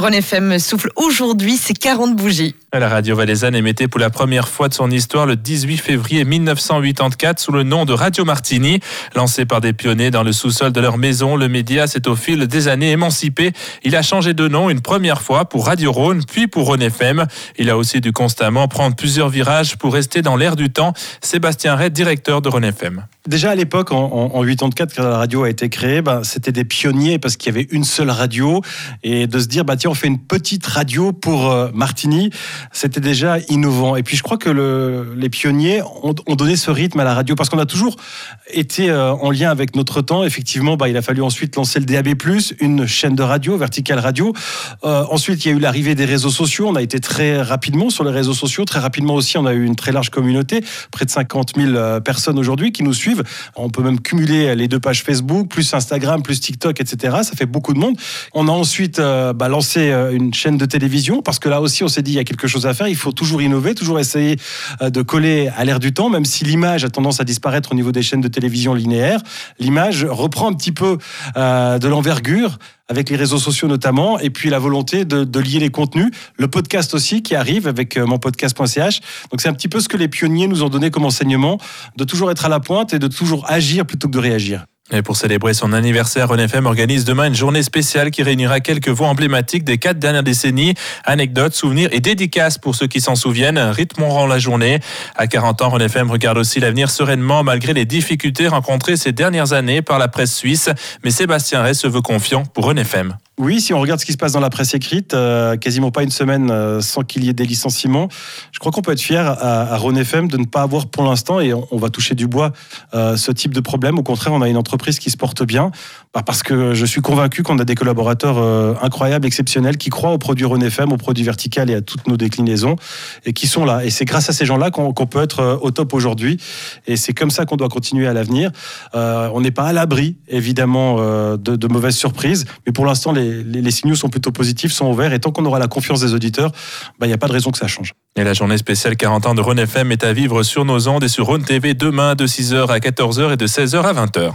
René FM souffle aujourd'hui ses 40 bougies. La radio valaisanne émettait pour la première fois de son histoire le 18 février 1984 sous le nom de Radio Martini. Lancé par des pionniers dans le sous-sol de leur maison, le média s'est au fil des années émancipé. Il a changé de nom une première fois pour Radio Rhône, puis pour Rhône FM. Il a aussi dû constamment prendre plusieurs virages pour rester dans l'air du temps. Sébastien Red, directeur de Rhône FM. Déjà à l'époque, en, en, 84, quand la radio a été créée, bah, c'était des pionniers parce qu'il y avait une seule radio. Et de se dire, bah, tiens, on fait une petite radio pour euh, Martini, c'était déjà innovant. Et puis je crois que le, les pionniers ont, ont, donné ce rythme à la radio parce qu'on a toujours été euh, en lien avec notre temps. Effectivement, bah, il a fallu ensuite lancer le DAB+, une chaîne de radio, Vertical Radio. Euh, ensuite, il y a eu l'arrivée des réseaux sociaux. On a été très rapidement sur les réseaux sociaux. Très rapidement aussi, on a eu une très large communauté, près de 50 000 personnes aujourd'hui qui nous suivent on peut même cumuler les deux pages Facebook, plus Instagram, plus TikTok, etc. Ça fait beaucoup de monde. On a ensuite euh, bah, lancé euh, une chaîne de télévision parce que là aussi, on s'est dit il y a quelque chose à faire. Il faut toujours innover, toujours essayer euh, de coller à l'air du temps, même si l'image a tendance à disparaître au niveau des chaînes de télévision linéaires. L'image reprend un petit peu de l'envergure avec les réseaux sociaux notamment, et puis la volonté de, lier les contenus. Le podcast aussi qui arrive avec euh, mon podcast.ch. Donc c'est un petit peu ce que les pionniers nous ont donné comme enseignement, de toujours être à la pointe et de toujours agir plutôt que de réagir. Et pour célébrer son anniversaire, FM organise demain une journée spéciale qui réunira quelques voix emblématiques des quatre dernières décennies. Anecdotes, souvenirs et dédicaces pour ceux qui s'en souviennent rythmeront la journée. À 40 ans, FM regarde aussi l'avenir sereinement malgré les difficultés rencontrées ces dernières années par la presse suisse. Mais Sébastien Rey se veut confiant pour FM. Oui, si on regarde ce qui se passe dans la presse écrite, euh, quasiment pas une semaine euh, sans qu'il y ait des licenciements. Je crois qu'on peut être fier à, à Rhône FM de ne pas avoir pour l'instant, et on, va toucher du bois, euh, ce type de problème. Au contraire, on a une entreprise qui se porte bien, bah, parce que je suis convaincu qu'on a des collaborateurs incroyables, exceptionnels, qui croient aux produits Rhône FM, aux produits verticales et à toutes nos déclinaisons, et qui sont là. Et c'est grâce à ces gens-là qu'on peut être au top aujourd'hui. Et c'est comme ça qu'on doit continuer à l'avenir. on n'est pas à l'abri, évidemment, de, de mauvaises surprises, mais pour l'instant, les les, signaux sont plutôt positifs, sont ouverts. Et tant qu'on aura la confiance des auditeurs, bah, il n'y a pas de raison que ça change. Et la journée spéciale 40 ans de Rhône FM est à vivre sur nos ondes et sur Rhône TV demain de 6h à 14h et de 16h à 20h.